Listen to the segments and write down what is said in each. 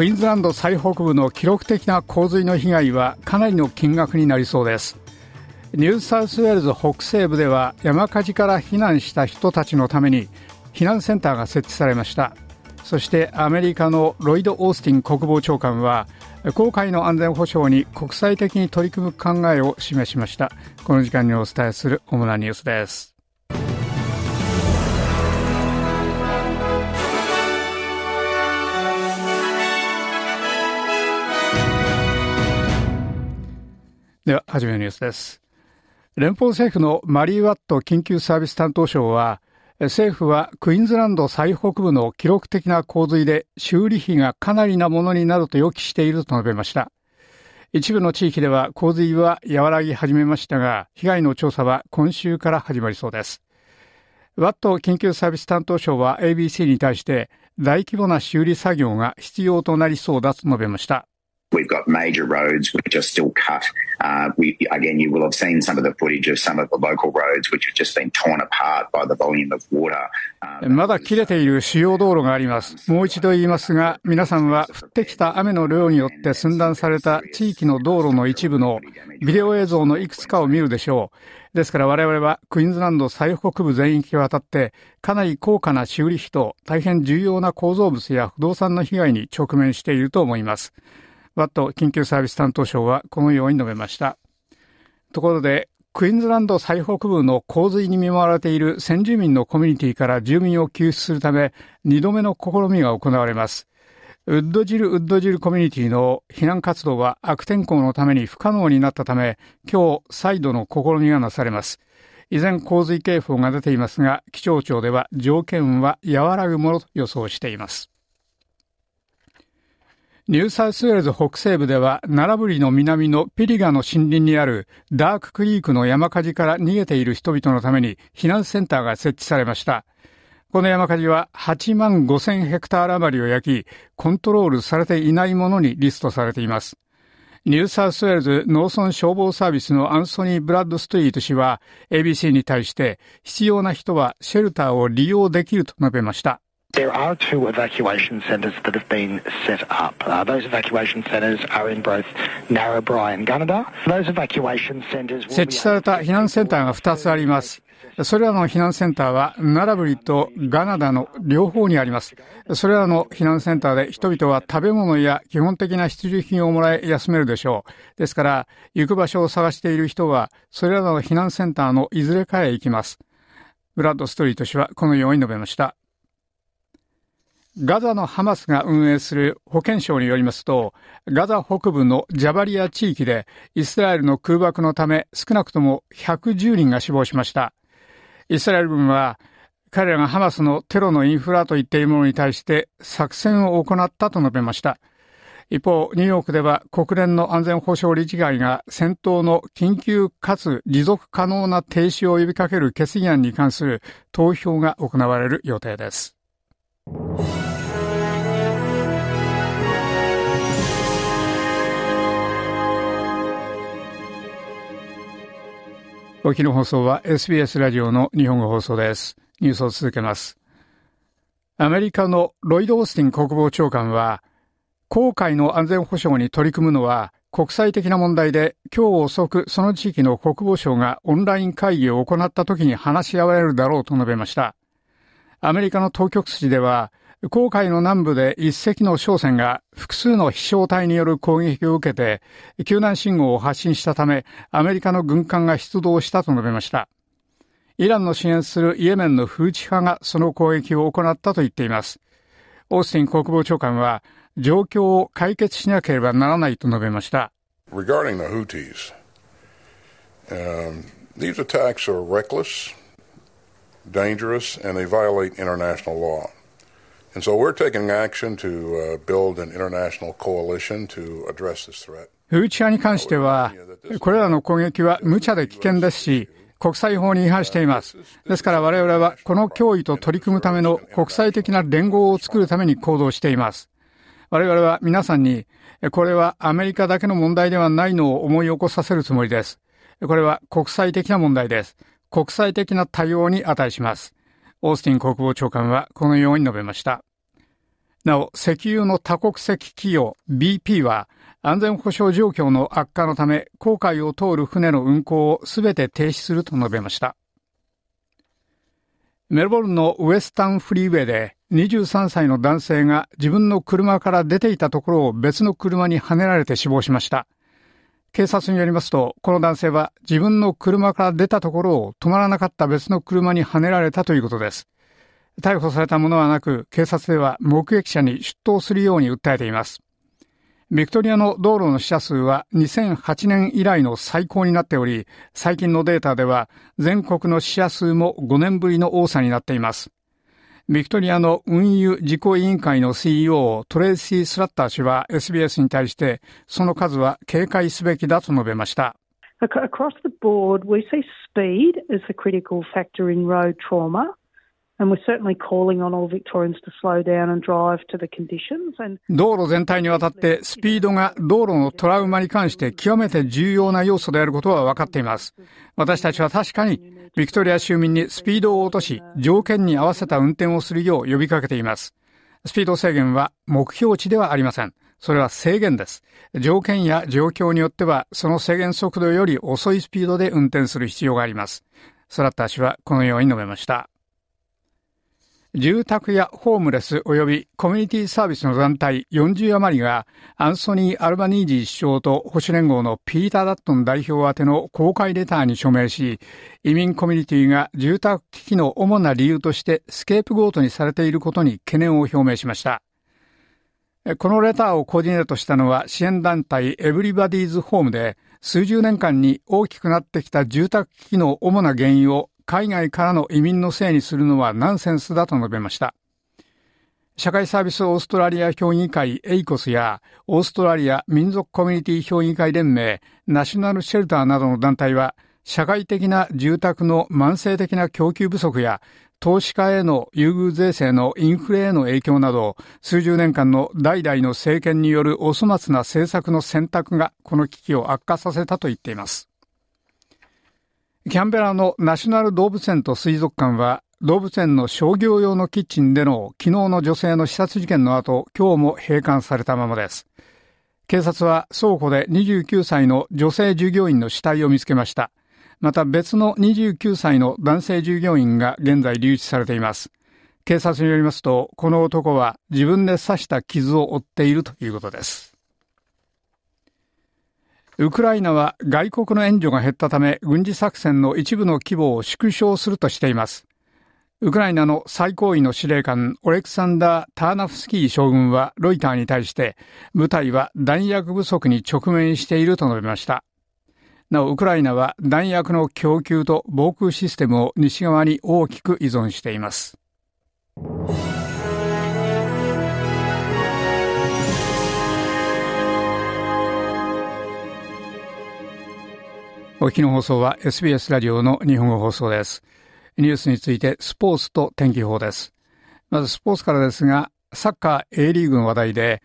クイーンズランド最北部の記録的な洪水の被害はかなりの金額になりそうです。ニューサウスウェールズ北西部では山火事から避難した人たちのために避難センターが設置されました。そしてアメリカのロイド・オースティン国防長官は航海の安全保障に国際的に取り組む考えを示しました。この時間にお伝えする主なニュースです。では初めのニュースです。連邦政府のマリー・ワット緊急サービス担当省は政府はクイーンズランド最北部の記録的な洪水で修理費がかなりなものになると予期していると述べました。一部の地域では洪水は和らぎ始めましたが被害の調査は今週から始まりそうです。ワット緊急サービス担当省は ABC に対して大規模な修理作業が必要となりそうだと述べました。We've got major roads which are still cut. Uh, we, again, you will have seen some of the footage of some of the local roads which have just been torn apart by the volume of water. まだ切れている主要道路があります。もう一度言いますが、皆さんは降ってきた雨の量によって寸断された地域の道路の一部のビデオ映像のいくつかを見るでしょう。ですから我々はクイーンズランド最北部全域を渡ってかなり高価な修理費と大変重要な構造物や不動産の被害に直面していると思います。ワット緊急サービス担当省はこのように述べました。ところでクイーンズランド最北部の洪水に見舞われている先住民のコミュニティから住民を救出するため2度目の試みが行われます。ウッドジル・ウッドジルコミュニティの避難活動は悪天候のために不可能になったため今日再度の試みがなされます。依然洪水警報が出ていますが気象庁では条件は和らぐものと予想しています。ニューサウスウェールズ北西部では、ナラブリの南のピリガの森林にあるダーククリークの山火事から逃げている人々のために避難センターが設置されました。この山火事は8万5000ヘクタール余りを焼き、コントロールされていないものにリストされています。ニューサウスウェールズ農村消防サービスのアンソニー・ブラッドストリート氏は ABC に対して必要な人はシェルターを利用できると述べました。There are two evacuation centres that have been set up. Uh, those evacuation centres are in both Narrabri and Gunnedah. Those evacuation centres 設置された避難センターが2つあります。それらの避難センターは、ナラブリとガナダの両方にあります。それらの避難センターで人々は食べ物や基本的な必需品をもらい休めるでしょう。ですから、行く場所を探している人は、それらの避難センターのいずれかへ行きます。ブラッド・ストリート氏はこのように述べました。ガザのハマスが運営する保健省によりますと、ガザ北部のジャバリア地域でイスラエルの空爆のため少なくとも110人が死亡しました。イスラエル軍は彼らがハマスのテロのインフラと言っているものに対して作戦を行ったと述べました。一方、ニューヨークでは国連の安全保障理事会が戦闘の緊急かつ持続可能な停止を呼びかける決議案に関する投票が行われる予定です。お日の放送は SBS ラジオの日本語放送です。ニュースを続けます。アメリカのロイド・オースティン国防長官は、航海の安全保障に取り組むのは国際的な問題で、今日遅くその地域の国防省がオンライン会議を行った時に話し合われるだろうと述べました。アメリカの当局筋では、航海の南部で一隻の商船が複数の飛翔体による攻撃を受けて救難信号を発信したためアメリカの軍艦が出動したと述べました。イランの支援するイエメンのフーチ派がその攻撃を行ったと言っています。オースティン国防長官は状況を解決しなければならないと述べました。Regarding the Houthis, um, these attacks are reckless, dangerous, and they violate international law. And so we're taking action to build an international coalition to address this threat. フーチ派に関しては、これらの攻撃は無茶で危険ですし、国際法に違反しています。ですから我々はこの脅威と取り組むための国際的な連合を作るために行動しています。我々は皆さんに、これはアメリカだけの問題ではないのを思い起こさせるつもりです。これは国際的な問題です。国際的な対応に値します。オースティン国防長官はこのように述べました。なお、石油の多国籍企業 BP は安全保障状況の悪化のため、航海を通る船の運航をすべて停止すると述べました。メルボルンのウエスタンフリーウェイで23歳の男性が自分の車から出ていたところを別の車にはねられて死亡しました。警察によりますと、この男性は自分の車から出たところを止まらなかった別の車にはねられたということです。逮捕されたものはなく、警察では目撃者に出頭するように訴えています。ビクトリアの道路の死者数は2008年以来の最高になっており、最近のデータでは全国の死者数も5年ぶりの多さになっています。ビクトリアの運輸事故委員会の CEO トレイシー・スラッター氏は SBS に対してその数は警戒すべきだと述べました。Across the board, we see speed as the critical factor in road trauma. 道路全体にわたってスピードが道路のトラウマに関して極めて重要な要素であることは分かっています。私たちは確かにビクトリア州民にスピードを落とし、条件に合わせた運転をするよう呼びかけています。スピード制限は目標値ではありません。それは制限です。条件や状況によっては、その制限速度より遅いスピードで運転する必要があります。スラッター氏はこのように述べました。住宅やホームレス及びコミュニティサービスの団体40余りがアンソニー・アルバニージー首相と保守連合のピーター・ダットン代表宛ての公開レターに署名し、移民コミュニティが住宅危機の主な理由としてスケープゴートにされていることに懸念を表明しました。このレターをコーディネートしたのは支援団体エブリバディーズホームで数十年間に大きくなってきた住宅危機の主な原因を海外からの移民のせいにするのはナンセンスだと述べました。社会サービスオーストラリア評議会エイコスやオーストラリア民族コミュニティ評議会連盟ナショナルシェルターなどの団体は社会的な住宅の慢性的な供給不足や投資家への優遇税制のインフレへの影響など数十年間の代々の政権によるお粗末な政策の選択がこの危機を悪化させたと言っています。キャンベラのナショナル動物園と水族館は動物園の商業用のキッチンでの昨日の女性の刺殺事件の後、今日も閉館されたままです。警察は倉庫で29歳の女性従業員の死体を見つけました。また別の29歳の男性従業員が現在留置されています。警察によりますと、この男は自分で刺した傷を負っているということです。ウクライナは外国の援助が減ったため軍事作戦の一部の規模を縮小するとしています。ウクライナの最高位の司令官オレクサンダー・ターナフスキー将軍はロイターに対して部隊は弾薬不足に直面していると述べました。なお、ウクライナは弾薬の供給と防空システムを西側に大きく依存しています。お聞きの放送は SBS ラジオの日本語放送です。ニュースについてスポーツと天気予報です。まずスポーツからですが、サッカー A リーグの話題で、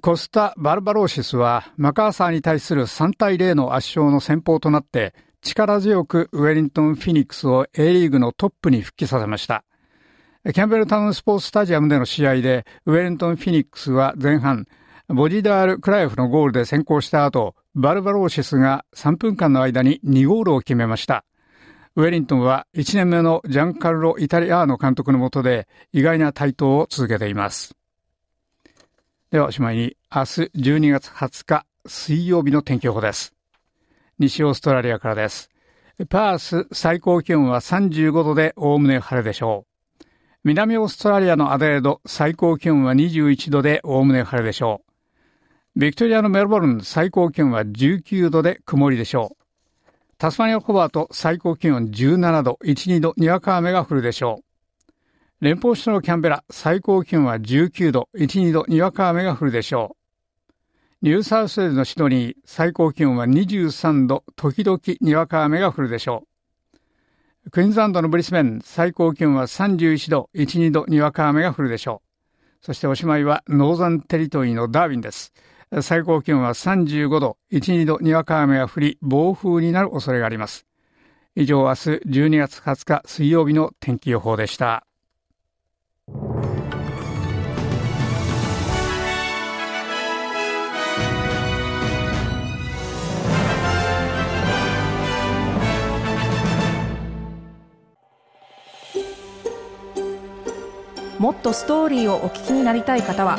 コスタ・バルバローシスはマカーサーに対する3対0の圧勝の先鋒となって力強くウェリントン・フィニックスを A リーグのトップに復帰させました。キャンベルタウンスポーツスタジアムでの試合でウェリントン・フィニックスは前半ボジダール・クライフのゴールで先行した後、バルバローシスが3分間の間に2ゴールを決めました。ウェリントンは1年目のジャンカルロ・イタリアーノ監督の下で意外な台頭を続けています。ではおしまいに明日12月20日水曜日の天気予報です。西オーストラリアからです。パース最高気温は35度でおおむね晴れでしょう。南オーストラリアのアデレード最高気温は21度でおおむね晴れでしょう。ビクトリアのメルボルン最高気温は19度で曇りでしょう。タスマニアコバート最高気温17度、1、2度にわか雨が降るでしょう。連邦首都のキャンベラ最高気温は19度、1、2度にわか雨が降るでしょう。ニューサウスウェールズのシドニー、最高気温は23度、時々にわか雨が降るでしょう。クイーンズランドのブリスベン、最高気温は31度、1、2度にわか雨が降るでしょう。そしておしまいはノーザンテリトリーのダーウィンです。最高気温は35度、1、2度にわか雨が降り、暴風になる恐れがあります。以上、明日12月20日水曜日の天気予報でした。もっとストーリーをお聞きになりたい方は